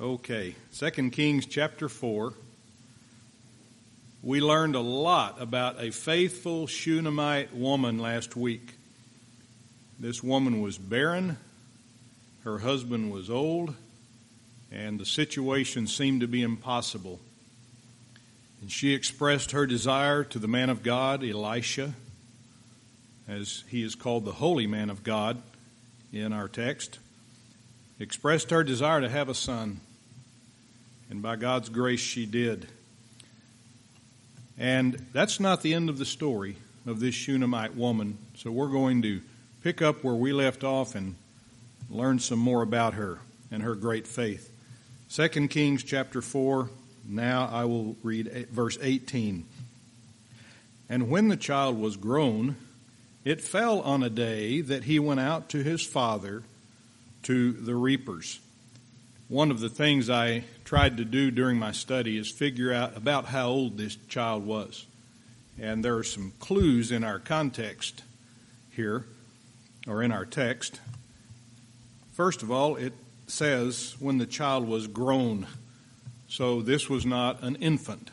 Okay, Second Kings chapter 4. We learned a lot about a faithful Shunammite woman last week. This woman was barren, her husband was old, and the situation seemed to be impossible. And she expressed her desire to the man of God, Elisha, as he is called the holy man of God in our text, expressed her desire to have a son. And by God's grace, she did. And that's not the end of the story of this Shunammite woman. So we're going to pick up where we left off and learn some more about her and her great faith. 2 Kings chapter 4. Now I will read verse 18. And when the child was grown, it fell on a day that he went out to his father to the reapers. One of the things I tried to do during my study is figure out about how old this child was. And there are some clues in our context here, or in our text. First of all, it says when the child was grown. So this was not an infant.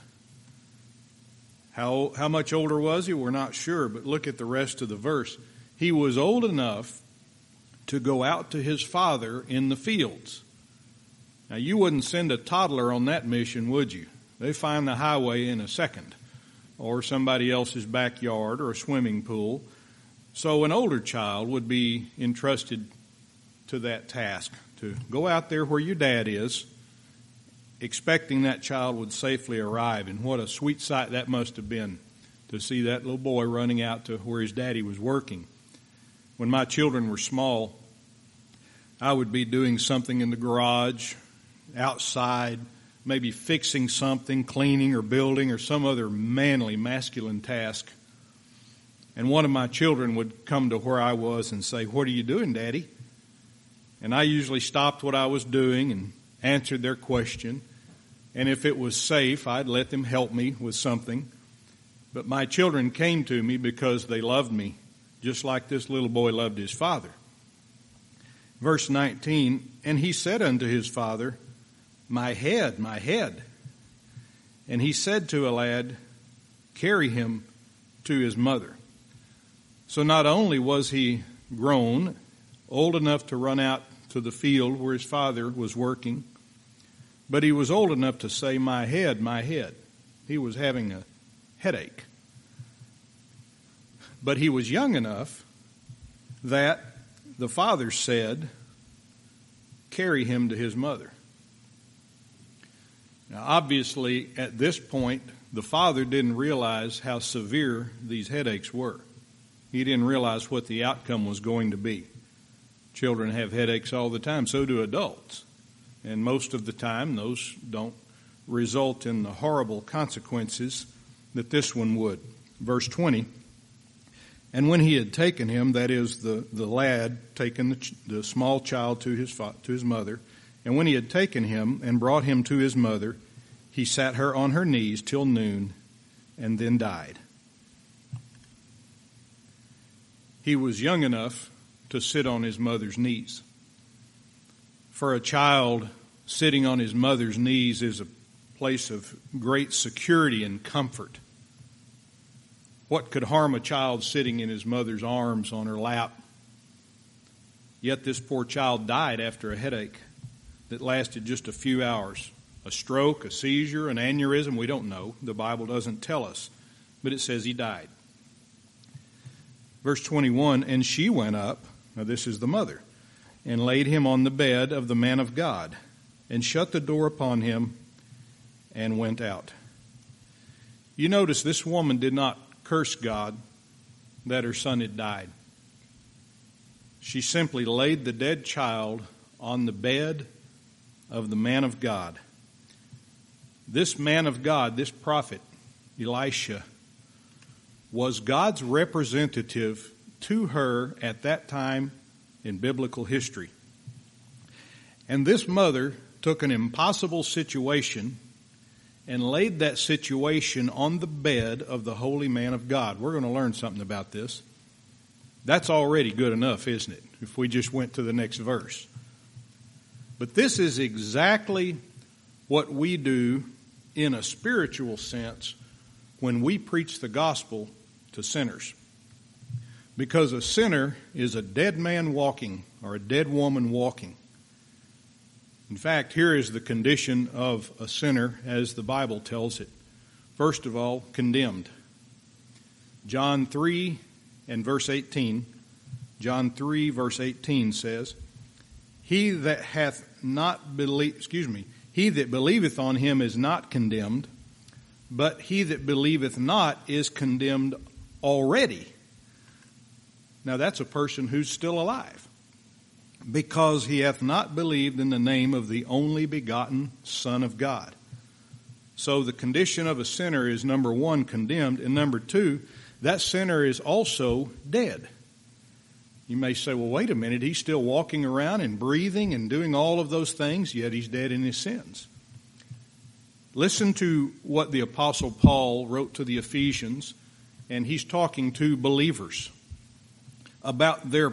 How, how much older was he? We're not sure, but look at the rest of the verse. He was old enough to go out to his father in the fields. Now, you wouldn't send a toddler on that mission, would you? They find the highway in a second, or somebody else's backyard, or a swimming pool. So, an older child would be entrusted to that task to go out there where your dad is, expecting that child would safely arrive. And what a sweet sight that must have been to see that little boy running out to where his daddy was working. When my children were small, I would be doing something in the garage outside, maybe fixing something, cleaning or building or some other manly, masculine task. And one of my children would come to where I was and say, What are you doing, Daddy? And I usually stopped what I was doing and answered their question. And if it was safe, I'd let them help me with something. But my children came to me because they loved me, just like this little boy loved his father. Verse 19, and he said unto his father, my head, my head. And he said to a lad, Carry him to his mother. So not only was he grown, old enough to run out to the field where his father was working, but he was old enough to say, My head, my head. He was having a headache. But he was young enough that the father said, Carry him to his mother. Now, obviously, at this point, the father didn't realize how severe these headaches were. He didn't realize what the outcome was going to be. Children have headaches all the time, so do adults. And most of the time, those don't result in the horrible consequences that this one would. Verse 20 And when he had taken him, that is, the, the lad taken the, the small child to his, to his mother, and when he had taken him and brought him to his mother, he sat her on her knees till noon and then died. He was young enough to sit on his mother's knees. For a child, sitting on his mother's knees is a place of great security and comfort. What could harm a child sitting in his mother's arms on her lap? Yet this poor child died after a headache that lasted just a few hours a stroke, a seizure, an aneurysm. We don't know. The Bible doesn't tell us. But it says he died. Verse 21 And she went up, now this is the mother, and laid him on the bed of the man of God, and shut the door upon him, and went out. You notice this woman did not curse God that her son had died. She simply laid the dead child on the bed of the man of God this man of God, this prophet, Elisha, was God's representative to her at that time in biblical history. And this mother took an impossible situation and laid that situation on the bed of the holy man of God. We're going to learn something about this. That's already good enough, isn't it? If we just went to the next verse. But this is exactly what we do in a spiritual sense when we preach the gospel to sinners. Because a sinner is a dead man walking or a dead woman walking. In fact, here is the condition of a sinner as the Bible tells it. First of all, condemned. John 3 and verse 18. John 3 verse 18 says, He that hath not believed, excuse me, he that believeth on him is not condemned, but he that believeth not is condemned already. Now that's a person who's still alive because he hath not believed in the name of the only begotten Son of God. So the condition of a sinner is number one, condemned, and number two, that sinner is also dead. You may say, well, wait a minute, he's still walking around and breathing and doing all of those things, yet he's dead in his sins. Listen to what the Apostle Paul wrote to the Ephesians, and he's talking to believers about their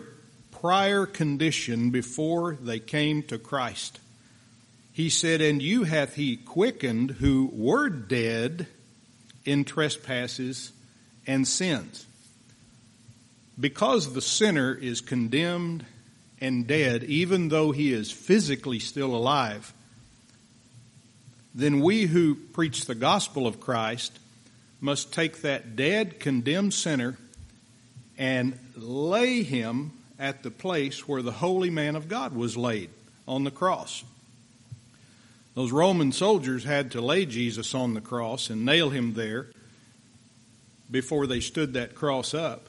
prior condition before they came to Christ. He said, And you hath he quickened who were dead in trespasses and sins. Because the sinner is condemned and dead, even though he is physically still alive, then we who preach the gospel of Christ must take that dead, condemned sinner and lay him at the place where the holy man of God was laid on the cross. Those Roman soldiers had to lay Jesus on the cross and nail him there before they stood that cross up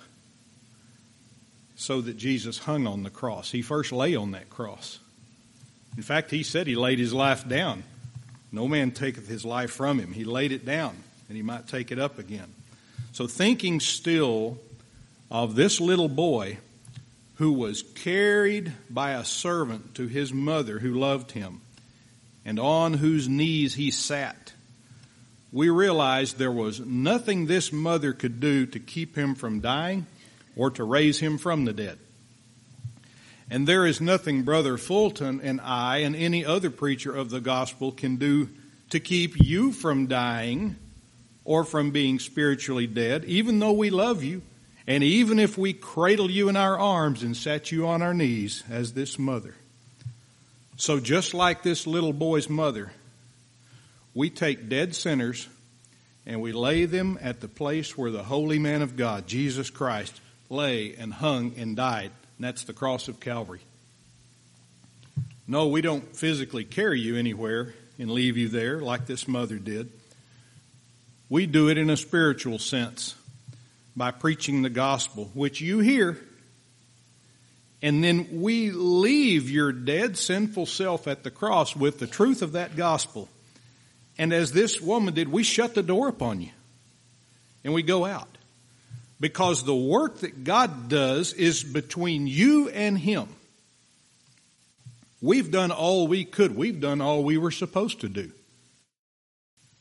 so that Jesus hung on the cross. He first lay on that cross. In fact, he said he laid his life down no man taketh his life from him. He laid it down, and he might take it up again. So, thinking still of this little boy who was carried by a servant to his mother who loved him, and on whose knees he sat, we realized there was nothing this mother could do to keep him from dying or to raise him from the dead. And there is nothing Brother Fulton and I and any other preacher of the gospel can do to keep you from dying or from being spiritually dead, even though we love you, and even if we cradle you in our arms and set you on our knees as this mother. So just like this little boy's mother, we take dead sinners and we lay them at the place where the holy man of God, Jesus Christ, lay and hung and died and that's the cross of Calvary. No, we don't physically carry you anywhere and leave you there like this mother did. We do it in a spiritual sense by preaching the gospel, which you hear, and then we leave your dead sinful self at the cross with the truth of that gospel. And as this woman did, we shut the door upon you and we go out because the work that God does is between you and Him. We've done all we could. We've done all we were supposed to do.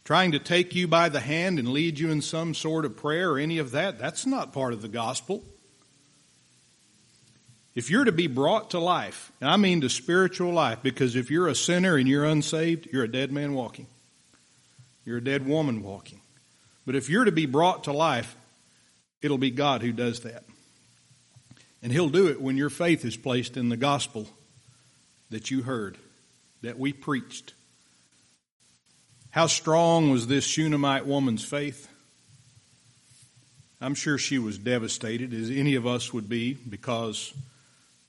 Trying to take you by the hand and lead you in some sort of prayer or any of that, that's not part of the gospel. If you're to be brought to life, and I mean to spiritual life, because if you're a sinner and you're unsaved, you're a dead man walking. You're a dead woman walking. But if you're to be brought to life, It'll be God who does that. And He'll do it when your faith is placed in the gospel that you heard, that we preached. How strong was this Shunammite woman's faith? I'm sure she was devastated, as any of us would be, because,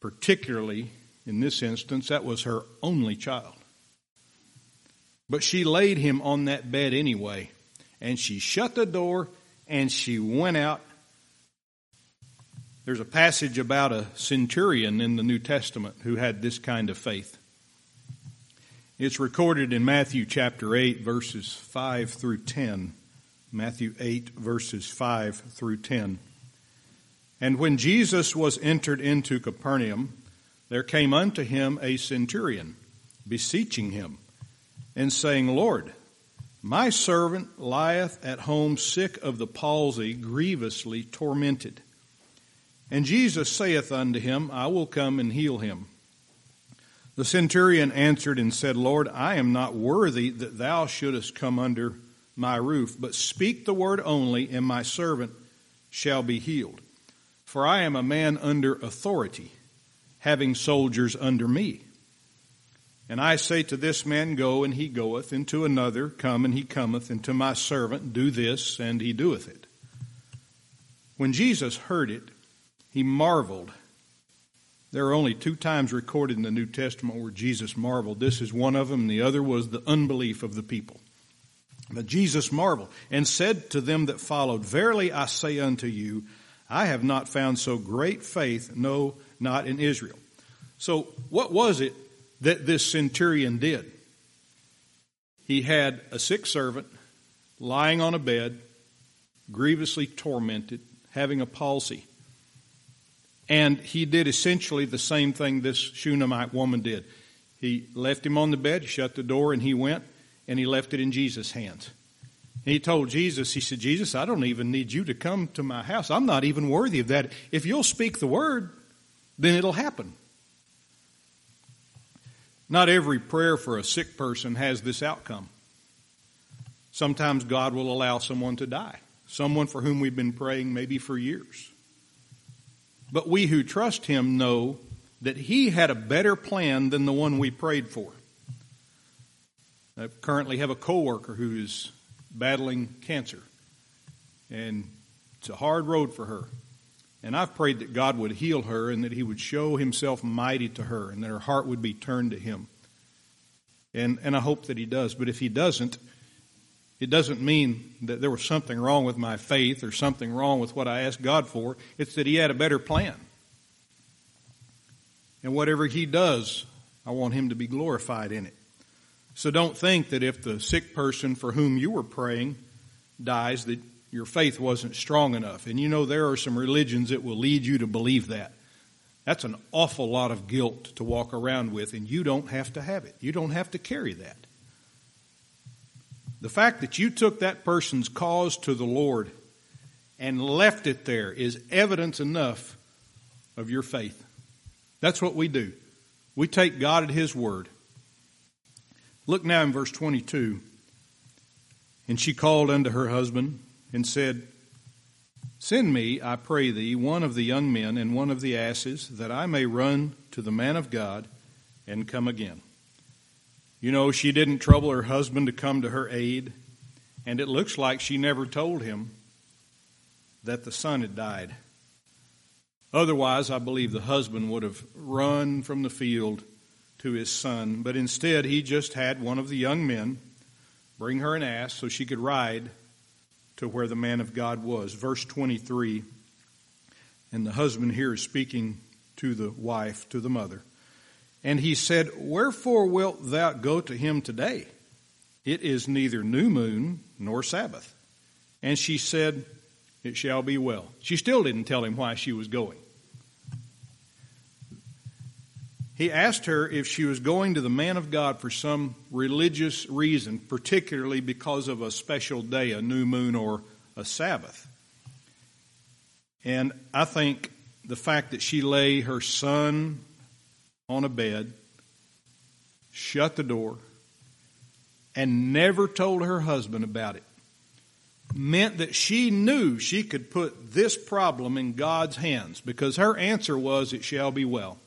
particularly in this instance, that was her only child. But she laid him on that bed anyway, and she shut the door and she went out there's a passage about a centurion in the New Testament who had this kind of faith. It's recorded in Matthew chapter 8, verses 5 through 10. Matthew 8, verses 5 through 10. And when Jesus was entered into Capernaum, there came unto him a centurion, beseeching him, and saying, Lord, my servant lieth at home sick of the palsy, grievously tormented. And Jesus saith unto him, I will come and heal him. The centurion answered and said, Lord, I am not worthy that thou shouldest come under my roof, but speak the word only, and my servant shall be healed. For I am a man under authority, having soldiers under me. And I say to this man, Go, and he goeth, and to another, Come, and he cometh, and to my servant, Do this, and he doeth it. When Jesus heard it, he marveled there are only two times recorded in the New Testament where Jesus marveled. This is one of them, and the other was the unbelief of the people. But Jesus marveled and said to them that followed, Verily I say unto you, I have not found so great faith, no, not in Israel. So, what was it that this centurion did? He had a sick servant lying on a bed, grievously tormented, having a palsy. And he did essentially the same thing this Shunammite woman did. He left him on the bed, shut the door, and he went and he left it in Jesus' hands. he told Jesus, he said, Jesus, I don't even need you to come to my house. I'm not even worthy of that. If you'll speak the word, then it'll happen. Not every prayer for a sick person has this outcome. Sometimes God will allow someone to die, someone for whom we've been praying maybe for years. But we who trust him know that he had a better plan than the one we prayed for. I currently have a coworker who is battling cancer, and it's a hard road for her. And I've prayed that God would heal her and that he would show himself mighty to her and that her heart would be turned to him. And, and I hope that he does. But if he doesn't, it doesn't mean that there was something wrong with my faith or something wrong with what I asked God for. It's that He had a better plan. And whatever He does, I want Him to be glorified in it. So don't think that if the sick person for whom you were praying dies, that your faith wasn't strong enough. And you know, there are some religions that will lead you to believe that. That's an awful lot of guilt to walk around with, and you don't have to have it. You don't have to carry that. The fact that you took that person's cause to the Lord and left it there is evidence enough of your faith. That's what we do. We take God at His word. Look now in verse 22. And she called unto her husband and said, Send me, I pray thee, one of the young men and one of the asses, that I may run to the man of God and come again. You know, she didn't trouble her husband to come to her aid, and it looks like she never told him that the son had died. Otherwise, I believe the husband would have run from the field to his son, but instead he just had one of the young men bring her an ass so she could ride to where the man of God was. Verse 23, and the husband here is speaking to the wife, to the mother. And he said, Wherefore wilt thou go to him today? It is neither new moon nor Sabbath. And she said, It shall be well. She still didn't tell him why she was going. He asked her if she was going to the man of God for some religious reason, particularly because of a special day, a new moon or a Sabbath. And I think the fact that she lay her son on a bed, shut the door, and never told her husband about it meant that she knew she could put this problem in God's hands because her answer was, It shall be well.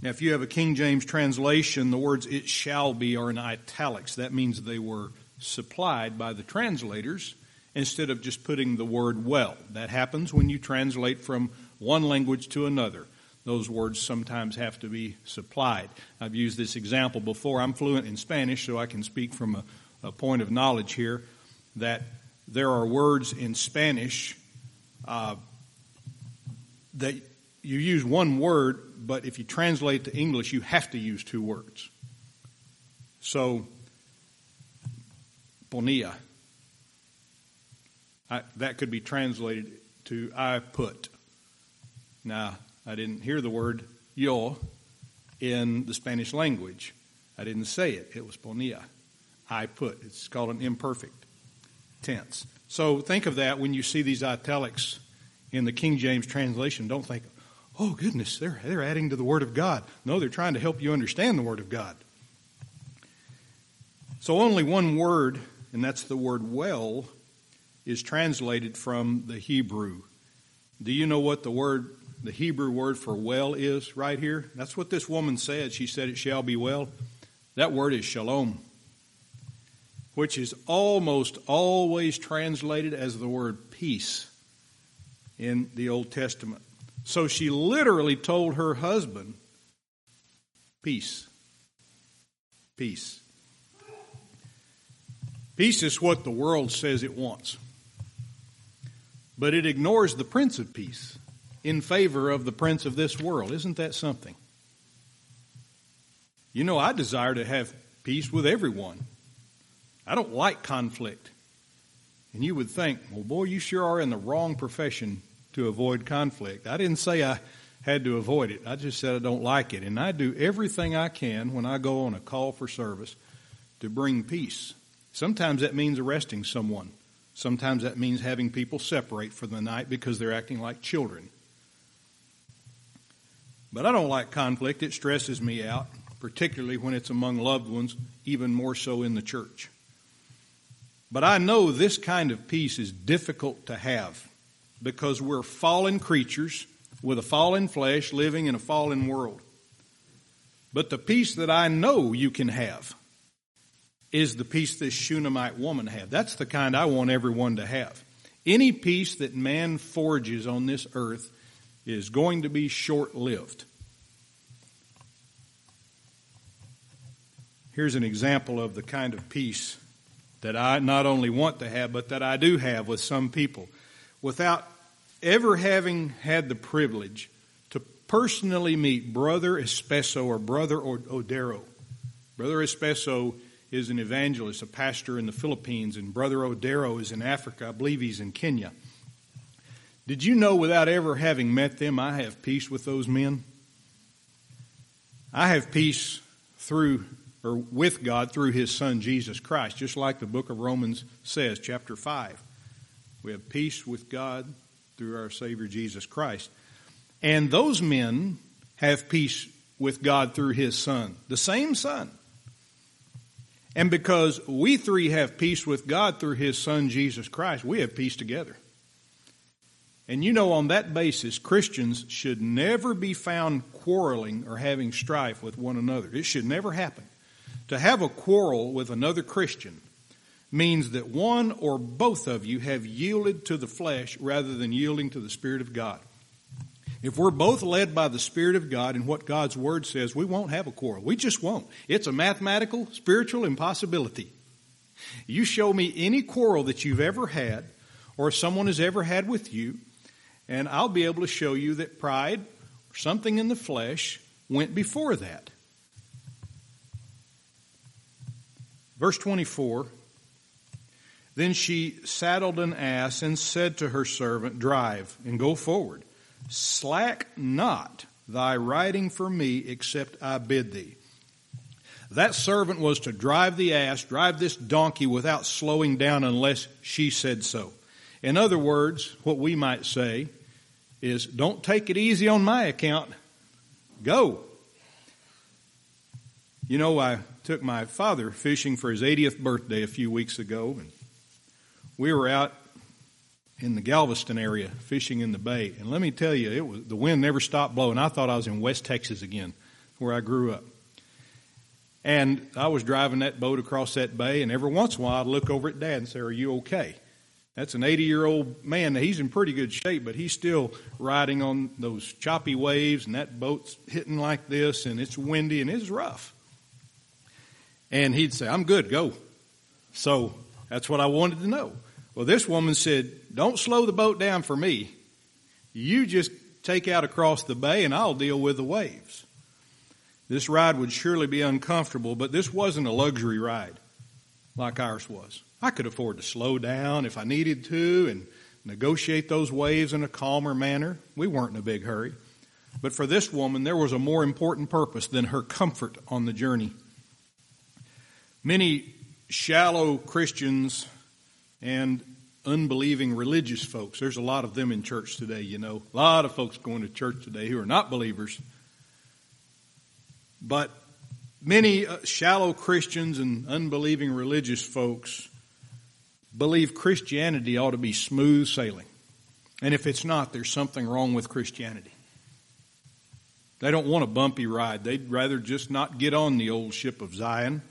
Now, if you have a King James translation, the words it shall be are in italics. That means they were supplied by the translators instead of just putting the word well. That happens when you translate from one language to another those words sometimes have to be supplied. I've used this example before. I'm fluent in Spanish, so I can speak from a, a point of knowledge here that there are words in Spanish uh, that you use one word, but if you translate to English, you have to use two words. So, ponía. I, that could be translated to I put. Now, I didn't hear the word yo in the Spanish language. I didn't say it. It was ponia. I put. It's called an imperfect tense. So think of that when you see these italics in the King James translation. Don't think, oh goodness, they're, they're adding to the Word of God. No, they're trying to help you understand the Word of God. So only one word, and that's the word well, is translated from the Hebrew. Do you know what the word, the Hebrew word for well is right here? That's what this woman said. She said, It shall be well. That word is shalom, which is almost always translated as the word peace in the Old Testament. So she literally told her husband, Peace. Peace. Peace is what the world says it wants. But it ignores the Prince of Peace in favor of the Prince of this world. Isn't that something? You know, I desire to have peace with everyone. I don't like conflict. And you would think, well, boy, you sure are in the wrong profession to avoid conflict. I didn't say I had to avoid it. I just said I don't like it. And I do everything I can when I go on a call for service to bring peace. Sometimes that means arresting someone. Sometimes that means having people separate for the night because they're acting like children. But I don't like conflict. It stresses me out, particularly when it's among loved ones, even more so in the church. But I know this kind of peace is difficult to have because we're fallen creatures with a fallen flesh living in a fallen world. But the peace that I know you can have is the peace this Shunammite woman had. That's the kind I want everyone to have. Any peace that man forges on this earth is going to be short lived. Here's an example of the kind of peace that I not only want to have, but that I do have with some people without ever having had the privilege to personally meet Brother Espeso or Brother Odero. Brother Espeso is an evangelist, a pastor in the Philippines, and Brother Odero is in Africa. I believe he's in Kenya. Did you know without ever having met them, I have peace with those men? I have peace through or with God through his son Jesus Christ, just like the book of Romans says, chapter 5. We have peace with God through our Savior Jesus Christ. And those men have peace with God through his son, the same son. And because we three have peace with God through his son Jesus Christ, we have peace together. And you know, on that basis, Christians should never be found quarreling or having strife with one another. It should never happen. To have a quarrel with another Christian means that one or both of you have yielded to the flesh rather than yielding to the Spirit of God. If we're both led by the Spirit of God and what God's Word says, we won't have a quarrel. We just won't. It's a mathematical, spiritual impossibility. You show me any quarrel that you've ever had or someone has ever had with you, and I'll be able to show you that pride or something in the flesh went before that. Verse 24 Then she saddled an ass and said to her servant, Drive and go forward. Slack not thy riding for me, except I bid thee. That servant was to drive the ass, drive this donkey without slowing down unless she said so. In other words, what we might say is, don't take it easy on my account. Go. You know, I took my father fishing for his 80th birthday a few weeks ago, and we were out in the Galveston area fishing in the bay. And let me tell you, it was the wind never stopped blowing. I thought I was in West Texas again, where I grew up. And I was driving that boat across that bay, and every once in a while I'd look over at Dad and say, "Are you okay?" That's an 80 year old man. He's in pretty good shape, but he's still riding on those choppy waves, and that boat's hitting like this, and it's windy and it's rough. And he'd say, I'm good, go. So that's what I wanted to know. Well, this woman said, Don't slow the boat down for me. You just take out across the bay and I'll deal with the waves. This ride would surely be uncomfortable, but this wasn't a luxury ride like ours was. I could afford to slow down if I needed to and negotiate those waves in a calmer manner. We weren't in a big hurry. But for this woman, there was a more important purpose than her comfort on the journey. Many shallow Christians and unbelieving religious folks. There's a lot of them in church today, you know. A lot of folks going to church today who are not believers. But many uh, shallow Christians and unbelieving religious folks believe Christianity ought to be smooth sailing. And if it's not, there's something wrong with Christianity. They don't want a bumpy ride. They'd rather just not get on the old ship of Zion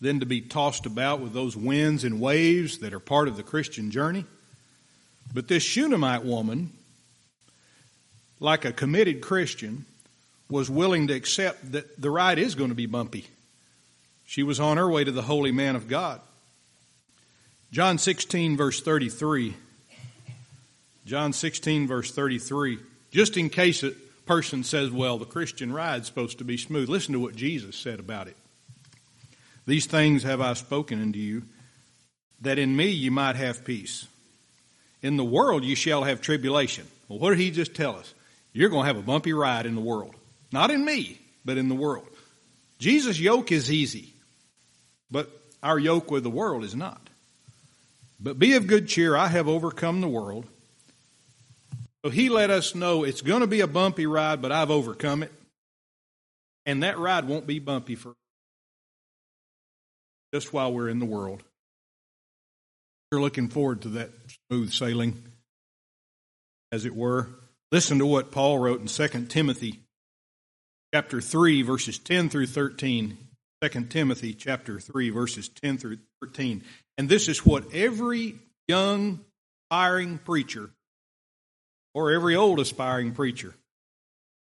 than to be tossed about with those winds and waves that are part of the Christian journey. But this Shunammite woman, like a committed Christian, was willing to accept that the ride is going to be bumpy. She was on her way to the holy man of God. John 16, verse 33. John 16, verse 33. Just in case a person says, well, the Christian ride's supposed to be smooth, listen to what Jesus said about it. These things have I spoken unto you, that in me you might have peace. In the world you shall have tribulation. Well, what did he just tell us? You're going to have a bumpy ride in the world. Not in me, but in the world. Jesus' yoke is easy, but our yoke with the world is not. But be of good cheer, I have overcome the world. So he let us know it's going to be a bumpy ride, but I've overcome it. And that ride won't be bumpy for just while we're in the world. We're looking forward to that smooth sailing, as it were. Listen to what Paul wrote in 2 Timothy chapter 3, verses 10 through 13. 2 Timothy chapter 3, verses 10 through 13. And this is what every young, aspiring preacher, or every old aspiring preacher,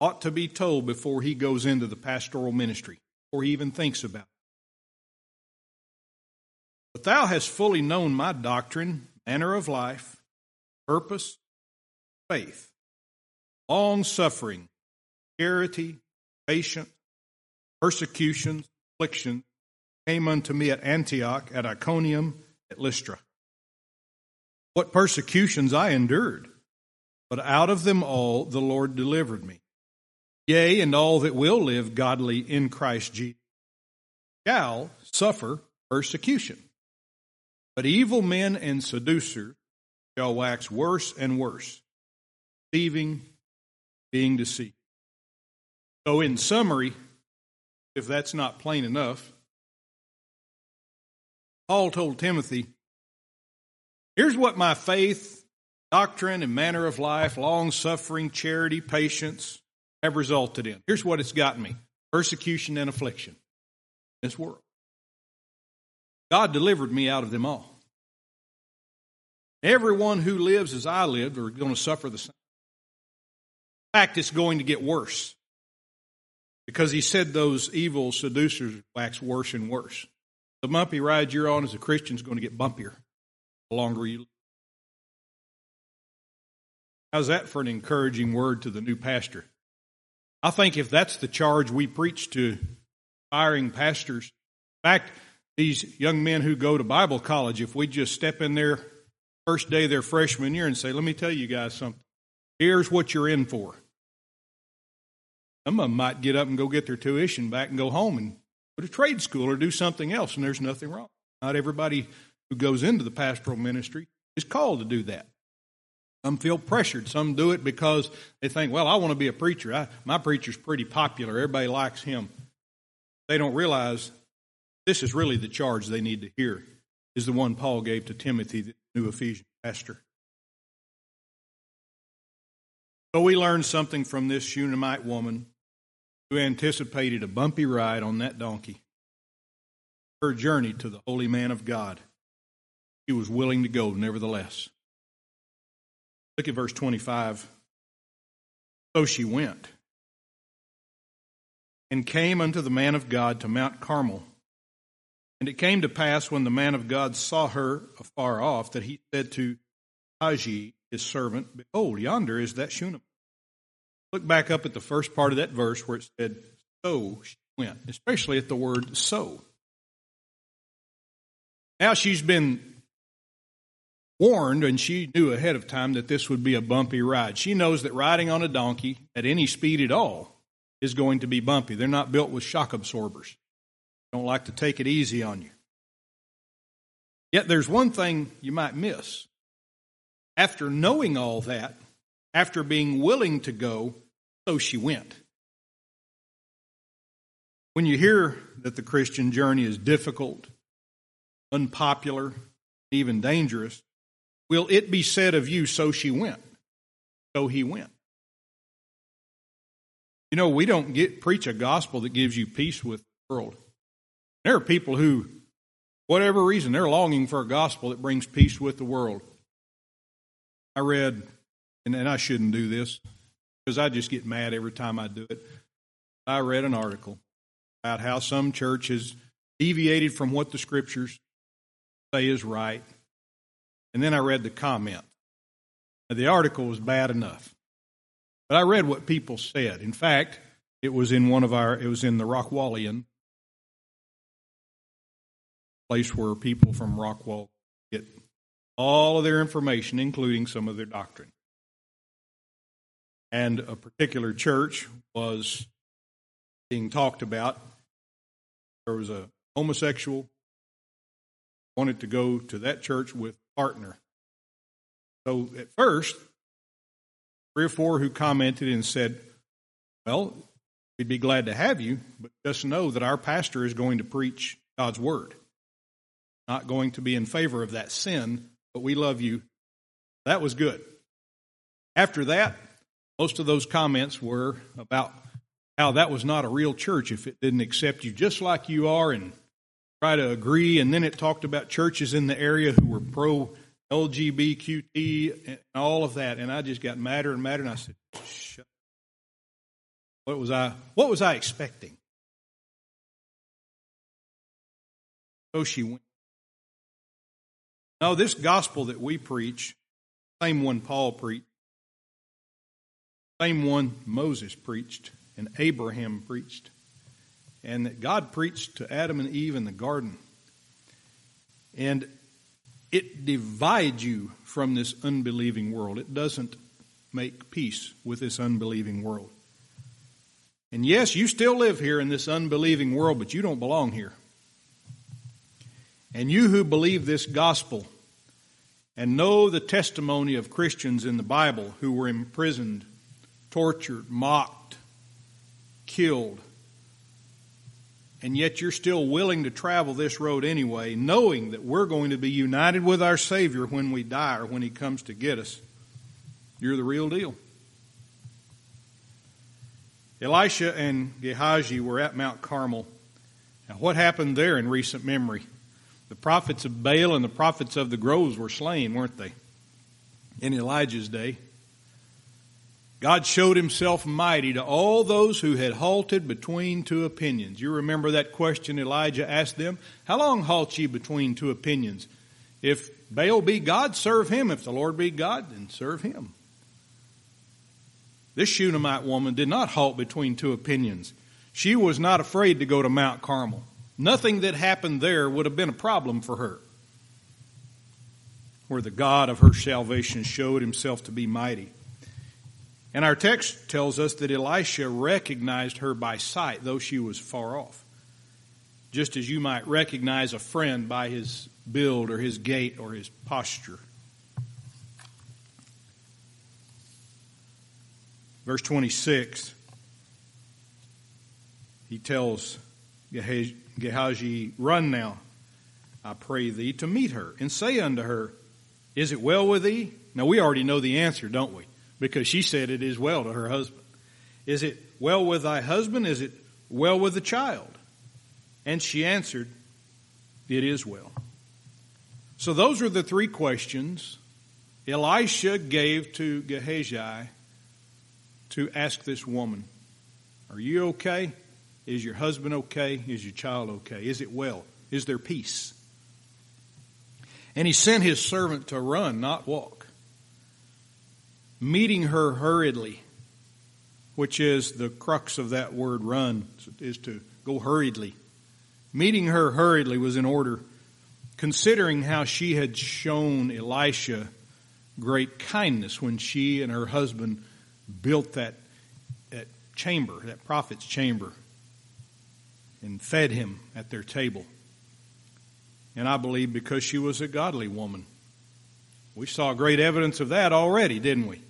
ought to be told before he goes into the pastoral ministry, or he even thinks about it. But thou hast fully known my doctrine, manner of life, purpose, faith, long suffering, charity, patience, persecutions, affliction came unto me at Antioch, at Iconium, at Lystra. What persecutions I endured, but out of them all the Lord delivered me. Yea, and all that will live godly in Christ Jesus shall suffer persecution. But evil men and seducers shall wax worse and worse, deceiving, being deceived. So, in summary, if that's not plain enough, Paul told Timothy, Here's what my faith, doctrine, and manner of life, long suffering, charity, patience have resulted in. Here's what it's gotten me persecution and affliction in this world. God delivered me out of them all. Everyone who lives as I lived are going to suffer the same. In fact, it's going to get worse. Because he said those evil seducers wax worse and worse. The bumpy ride you're on as a Christian is going to get bumpier the longer you live. How's that for an encouraging word to the new pastor? I think if that's the charge we preach to aspiring pastors, in fact, these young men who go to Bible college, if we just step in there first day their freshman year and say, let me tell you guys something. Here's what you're in for. Some of them might get up and go get their tuition back and go home and go to trade school or do something else, and there's nothing wrong. Not everybody who goes into the pastoral ministry is called to do that. Some feel pressured. Some do it because they think, well, I want to be a preacher. I, my preacher's pretty popular. Everybody likes him. They don't realize this is really the charge they need to hear, is the one Paul gave to Timothy, the new Ephesian pastor. So we learned something from this Shunammite woman who anticipated a bumpy ride on that donkey. Her journey to the holy man of God. She was willing to go, nevertheless. Look at verse 25. So she went and came unto the man of God to Mount Carmel. And it came to pass when the man of God saw her afar off that he said to Gehazi, his servant, Behold, yonder is that Shunammite Look back up at the first part of that verse where it said, So she went, especially at the word so. Now she's been warned and she knew ahead of time that this would be a bumpy ride. She knows that riding on a donkey at any speed at all is going to be bumpy. They're not built with shock absorbers. Don't like to take it easy on you. Yet there's one thing you might miss. after knowing all that, after being willing to go, so she went. When you hear that the Christian journey is difficult, unpopular, even dangerous, will it be said of you, so she went, so he went? You know, we don't get preach a gospel that gives you peace with the world. There are people who, whatever reason, they're longing for a gospel that brings peace with the world. I read, and, and I shouldn't do this because I just get mad every time I do it. I read an article about how some church has deviated from what the scriptures say is right. And then I read the comment. Now, the article was bad enough. But I read what people said. In fact, it was in one of our, it was in the Rockwallian, place where people from Rockwall get all of their information, including some of their doctrine. And a particular church was being talked about. There was a homosexual wanted to go to that church with a partner. So at first, three or four who commented and said, Well, we'd be glad to have you, but just know that our pastor is going to preach God's word, not going to be in favor of that sin, but we love you. That was good. After that, most of those comments were about how that was not a real church if it didn't accept you just like you are and try to agree. And then it talked about churches in the area who were pro LGBTQT and all of that. And I just got madder and madder. And I said, Shut. What was I? What was I expecting? So she went. No, this gospel that we preach, same one Paul preached, same one Moses preached, and Abraham preached, and that God preached to Adam and Eve in the garden. And it divides you from this unbelieving world. It doesn't make peace with this unbelieving world. And yes, you still live here in this unbelieving world, but you don't belong here. And you who believe this gospel and know the testimony of Christians in the Bible who were imprisoned, tortured, mocked, killed, and yet you're still willing to travel this road anyway, knowing that we're going to be united with our Savior when we die or when He comes to get us, you're the real deal. Elisha and Gehazi were at Mount Carmel. Now, what happened there in recent memory? The prophets of Baal and the prophets of the groves were slain, weren't they? In Elijah's day. God showed himself mighty to all those who had halted between two opinions. You remember that question Elijah asked them? How long halt ye between two opinions? If Baal be God, serve him. If the Lord be God, then serve him. This Shunammite woman did not halt between two opinions. She was not afraid to go to Mount Carmel. Nothing that happened there would have been a problem for her. Where the God of her salvation showed himself to be mighty. And our text tells us that Elisha recognized her by sight, though she was far off. Just as you might recognize a friend by his build or his gait or his posture. Verse 26, he tells Gehazi, Run now, I pray thee, to meet her, and say unto her, Is it well with thee? Now we already know the answer, don't we? Because she said it is well to her husband. Is it well with thy husband? Is it well with the child? And she answered, It is well. So those are the three questions Elisha gave to Gehazi to ask this woman. Are you okay? Is your husband okay? Is your child okay? Is it well? Is there peace? And he sent his servant to run, not walk meeting her hurriedly, which is the crux of that word run, is to go hurriedly. Meeting her hurriedly was in order, considering how she had shown Elisha great kindness when she and her husband built that, that chamber, that prophet's chamber, and fed him at their table. And I believe because she was a godly woman. We saw great evidence of that already, didn't we?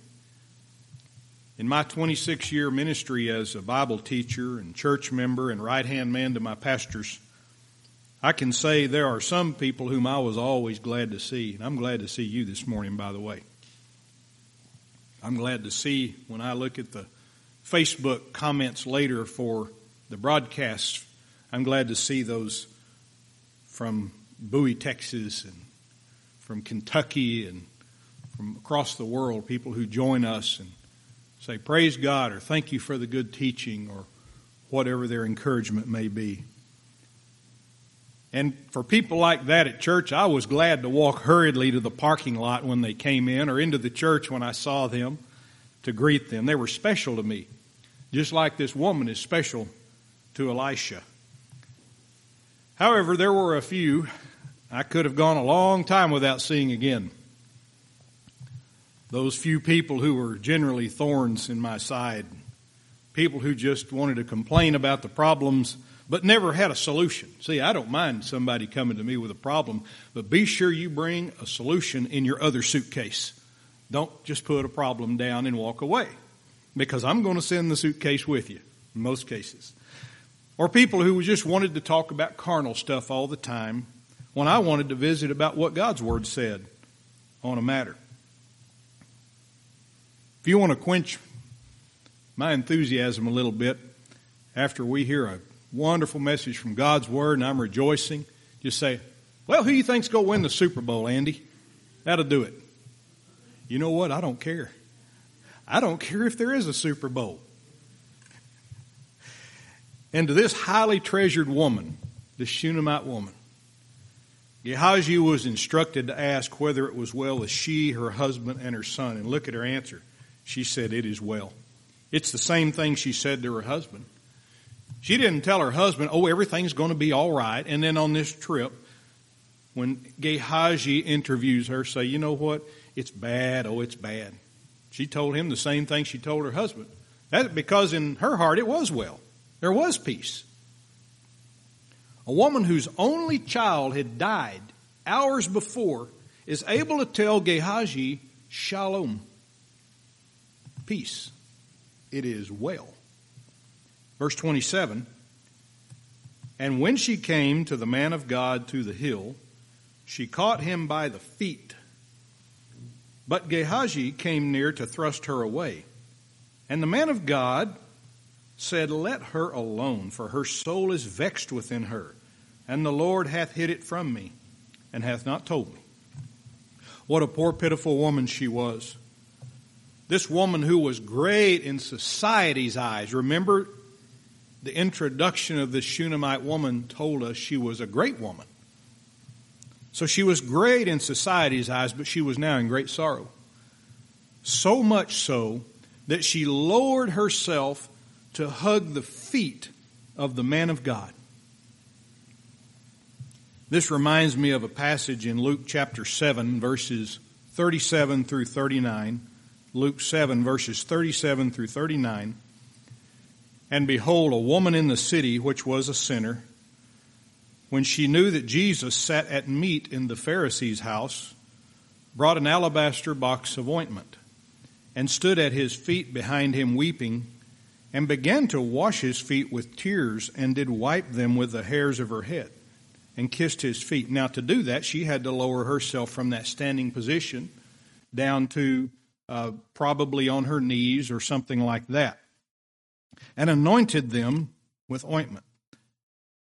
In my 26 year ministry as a Bible teacher and church member and right hand man to my pastors, I can say there are some people whom I was always glad to see. And I'm glad to see you this morning, by the way. I'm glad to see when I look at the Facebook comments later for the broadcast, I'm glad to see those from Bowie, Texas, and from Kentucky, and from across the world, people who join us and say, Praise God, or thank you for the good teaching, or whatever their encouragement may be. And for people like that at church, I was glad to walk hurriedly to the parking lot when they came in or into the church when I saw them to greet them. They were special to me, just like this woman is special to Elisha. However, there were a few I could have gone a long time without seeing again. Those few people who were generally thorns in my side, people who just wanted to complain about the problems but never had a solution. See, I don't mind somebody coming to me with a problem, but be sure you bring a solution in your other suitcase. Don't just put a problem down and walk away because I'm going to send the suitcase with you in most cases. Or people who just wanted to talk about carnal stuff all the time when I wanted to visit about what God's Word said on a matter. If you want to quench my enthusiasm a little bit after we hear a wonderful message from God's Word and I'm rejoicing, just say, Well, who do you think's going to win the Super Bowl, Andy? That'll do it. You know what? I don't care. I don't care if there is a Super Bowl. And to this highly treasured woman, this Shunammite woman, Gehazi was instructed to ask whether it was well with she, her husband, and her son. And look at her answer. She said, It is well. It's the same thing she said to her husband. She didn't tell her husband, Oh, everything's going to be all right. And then on this trip, when Gehazi interviews her, say, You know what? It's bad. Oh, it's bad. She told him the same thing she told her husband. That's because in her heart it was well. There was peace. A woman whose only child had died hours before is able to tell Gehazi, Shalom, peace. It is well. Verse 27 And when she came to the man of God to the hill, she caught him by the feet. But Gehazi came near to thrust her away. And the man of God said, Let her alone, for her soul is vexed within her, and the Lord hath hid it from me, and hath not told me. What a poor, pitiful woman she was. This woman who was great in society's eyes. Remember, the introduction of this Shunammite woman told us she was a great woman. So she was great in society's eyes, but she was now in great sorrow. So much so that she lowered herself to hug the feet of the man of God. This reminds me of a passage in Luke chapter 7, verses 37 through 39. Luke 7, verses 37 through 39. And behold, a woman in the city, which was a sinner, when she knew that Jesus sat at meat in the Pharisee's house, brought an alabaster box of ointment, and stood at his feet behind him weeping, and began to wash his feet with tears, and did wipe them with the hairs of her head, and kissed his feet. Now, to do that, she had to lower herself from that standing position down to uh, probably on her knees or something like that, and anointed them with ointment.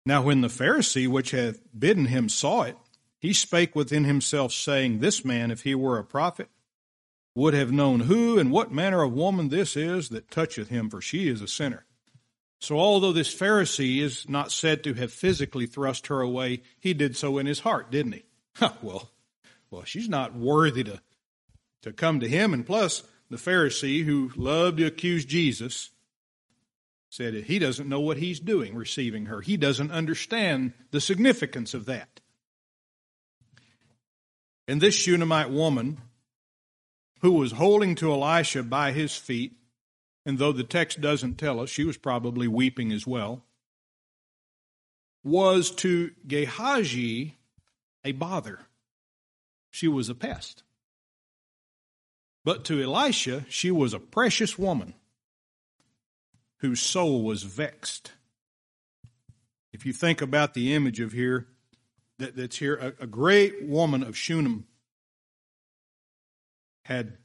Now, when the Pharisee which had bidden him saw it, he spake within himself, saying, This man, if he were a prophet, would have known who and what manner of woman this is that toucheth him, for she is a sinner. So, although this Pharisee is not said to have physically thrust her away, he did so in his heart, didn't he? well, well, she's not worthy to, to come to him. And plus, the Pharisee who loved to accuse Jesus said he doesn't know what he's doing receiving her. He doesn't understand the significance of that. And this Shunammite woman who was holding to Elisha by his feet, and though the text doesn't tell us, she was probably weeping as well, was to Gehazi a bother. She was a pest. But to Elisha, she was a precious woman whose soul was vexed. If you think about the image of here, that, that's here, a, a great woman of Shunem had,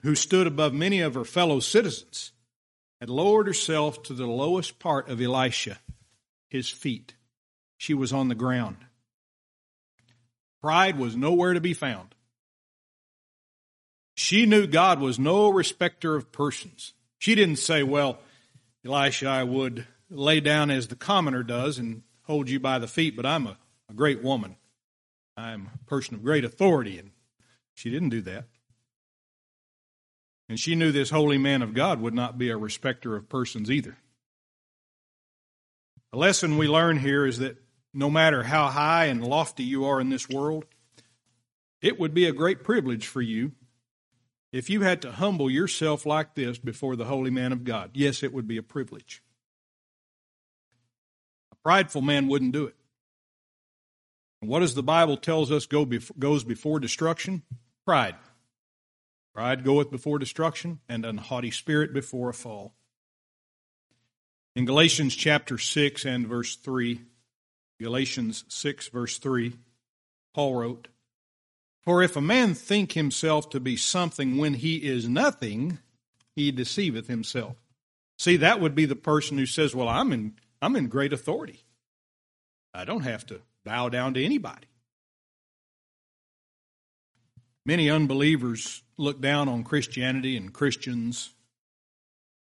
who stood above many of her fellow citizens, had lowered herself to the lowest part of Elisha, his feet. She was on the ground. Pride was nowhere to be found. She knew God was no respecter of persons. She didn't say, Well, Elisha, I would lay down as the commoner does and hold you by the feet, but I'm a, a great woman. I'm a person of great authority. And she didn't do that. And she knew this holy man of God would not be a respecter of persons either. The lesson we learn here is that no matter how high and lofty you are in this world, it would be a great privilege for you if you had to humble yourself like this before the holy man of God. Yes, it would be a privilege. A prideful man wouldn't do it. And what does the Bible tells us go goes before destruction? Pride. Pride goeth before destruction, and an haughty spirit before a fall. In Galatians chapter 6 and verse 3, Galatians 6, verse 3, Paul wrote, For if a man think himself to be something when he is nothing, he deceiveth himself. See, that would be the person who says, Well, I'm in, I'm in great authority. I don't have to bow down to anybody. Many unbelievers look down on Christianity and Christians.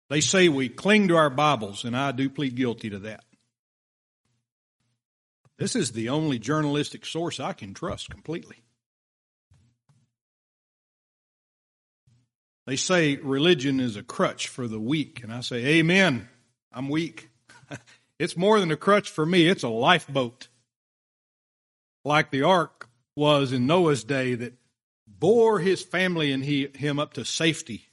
They say we cling to our Bibles, and I do plead guilty to that. This is the only journalistic source I can trust completely. They say religion is a crutch for the weak, and I say, Amen. I'm weak. it's more than a crutch for me, it's a lifeboat. Like the ark was in Noah's day that bore his family and he, him up to safety.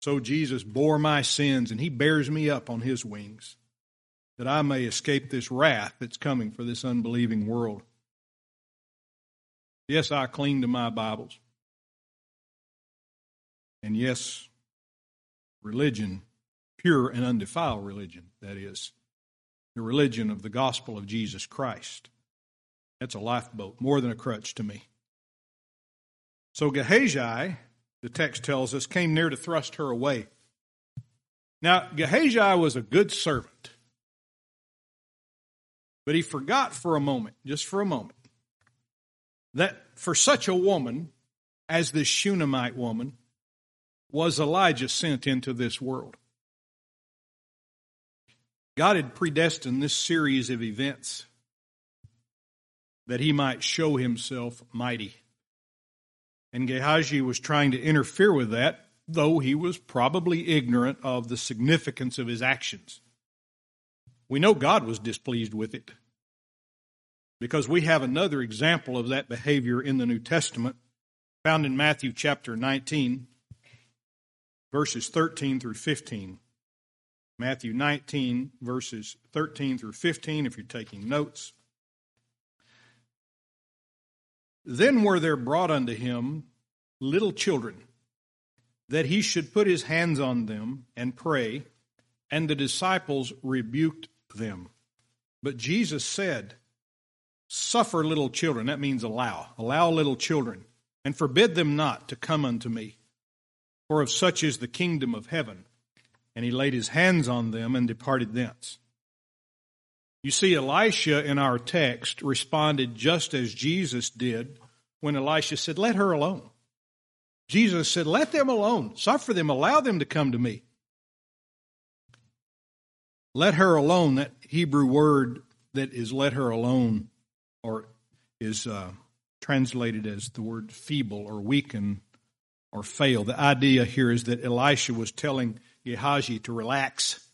So Jesus bore my sins and he bears me up on his wings that I may escape this wrath that's coming for this unbelieving world. Yes, I cling to my Bibles. And yes, religion, pure and undefiled religion, that is, the religion of the gospel of Jesus Christ. That's a lifeboat, more than a crutch to me. So Gehazi, the text tells us, came near to thrust her away. Now, Gehazi was a good servant, but he forgot for a moment, just for a moment, that for such a woman as this Shunammite woman was Elijah sent into this world. God had predestined this series of events that he might show himself mighty. And Gehazi was trying to interfere with that, though he was probably ignorant of the significance of his actions. We know God was displeased with it because we have another example of that behavior in the New Testament found in Matthew chapter 19, verses 13 through 15. Matthew 19, verses 13 through 15, if you're taking notes. Then were there brought unto him little children, that he should put his hands on them and pray, and the disciples rebuked them. But Jesus said, Suffer little children, that means allow, allow little children, and forbid them not to come unto me, for of such is the kingdom of heaven. And he laid his hands on them and departed thence. You see, Elisha in our text responded just as Jesus did when Elisha said, Let her alone. Jesus said, Let them alone. Suffer them. Allow them to come to me. Let her alone, that Hebrew word that is let her alone, or is uh, translated as the word feeble or weaken or fail. The idea here is that Elisha was telling Gehazi to relax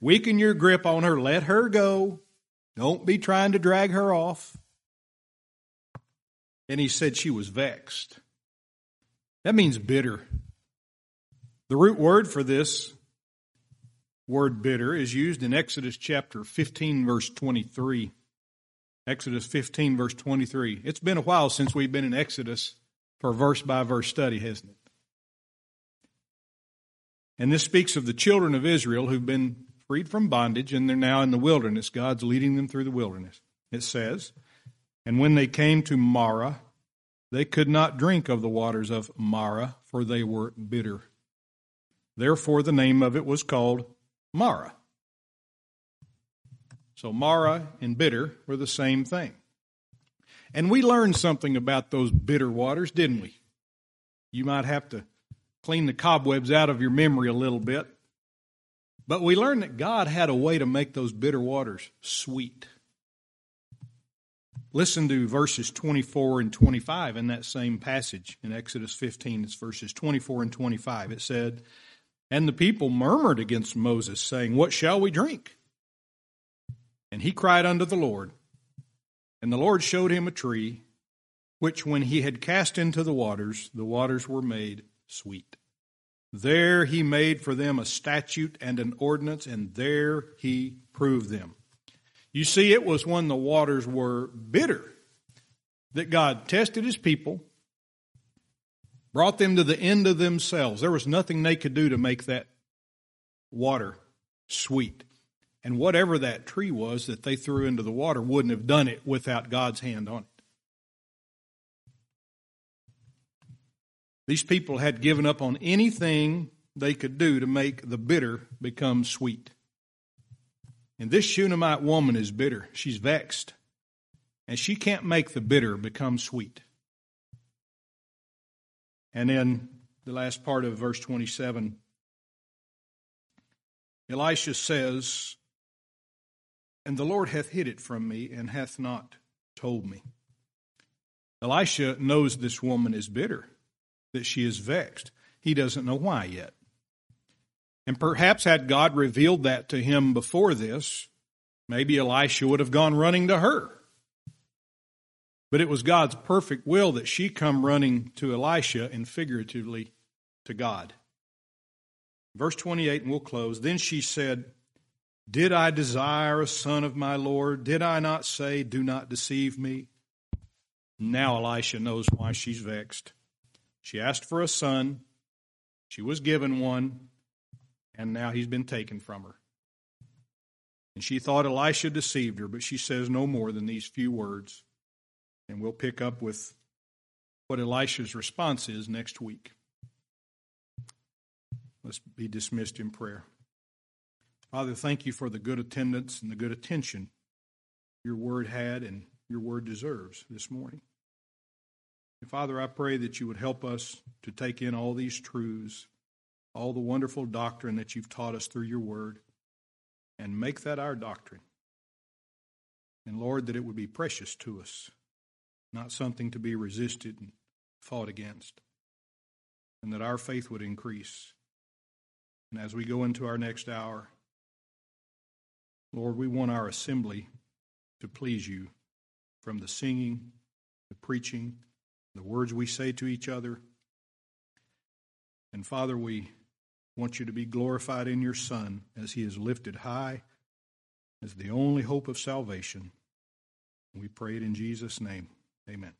Weaken your grip on her. Let her go. Don't be trying to drag her off. And he said she was vexed. That means bitter. The root word for this word bitter is used in Exodus chapter 15, verse 23. Exodus 15, verse 23. It's been a while since we've been in Exodus for verse by verse study, hasn't it? And this speaks of the children of Israel who've been freed from bondage and they're now in the wilderness. God's leading them through the wilderness. It says, And when they came to Marah, they could not drink of the waters of Marah, for they were bitter. Therefore, the name of it was called Marah. So, Marah and bitter were the same thing. And we learned something about those bitter waters, didn't we? You might have to clean the cobwebs out of your memory a little bit. But we learned that God had a way to make those bitter waters sweet. Listen to verses 24 and 25 in that same passage in Exodus 15. It's verses 24 and 25. It said, And the people murmured against Moses, saying, What shall we drink? And he cried unto the Lord. And the Lord showed him a tree, which when he had cast into the waters, the waters were made sweet. There he made for them a statute and an ordinance, and there he proved them. You see, it was when the waters were bitter that God tested his people, brought them to the end of themselves. There was nothing they could do to make that water sweet. And whatever that tree was that they threw into the water wouldn't have done it without God's hand on it. These people had given up on anything they could do to make the bitter become sweet. And this Shunammite woman is bitter. She's vexed. And she can't make the bitter become sweet. And then the last part of verse 27 Elisha says, And the Lord hath hid it from me, and hath not told me. Elisha knows this woman is bitter that she is vexed. He doesn't know why yet. And perhaps had God revealed that to him before this, maybe Elisha would have gone running to her. But it was God's perfect will that she come running to Elisha and figuratively to God. Verse 28, and we'll close. Then she said, Did I desire a son of my Lord? Did I not say, Do not deceive me? Now Elisha knows why she's vexed. She asked for a son. She was given one, and now he's been taken from her. And she thought Elisha deceived her, but she says no more than these few words. And we'll pick up with what Elisha's response is next week. Let's be dismissed in prayer. Father, thank you for the good attendance and the good attention your word had and your word deserves this morning. And Father, I pray that you would help us to take in all these truths, all the wonderful doctrine that you've taught us through your word, and make that our doctrine. And Lord, that it would be precious to us, not something to be resisted and fought against, and that our faith would increase. And as we go into our next hour, Lord, we want our assembly to please you from the singing, the preaching, the words we say to each other. And Father, we want you to be glorified in your Son as he is lifted high as the only hope of salvation. We pray it in Jesus' name. Amen.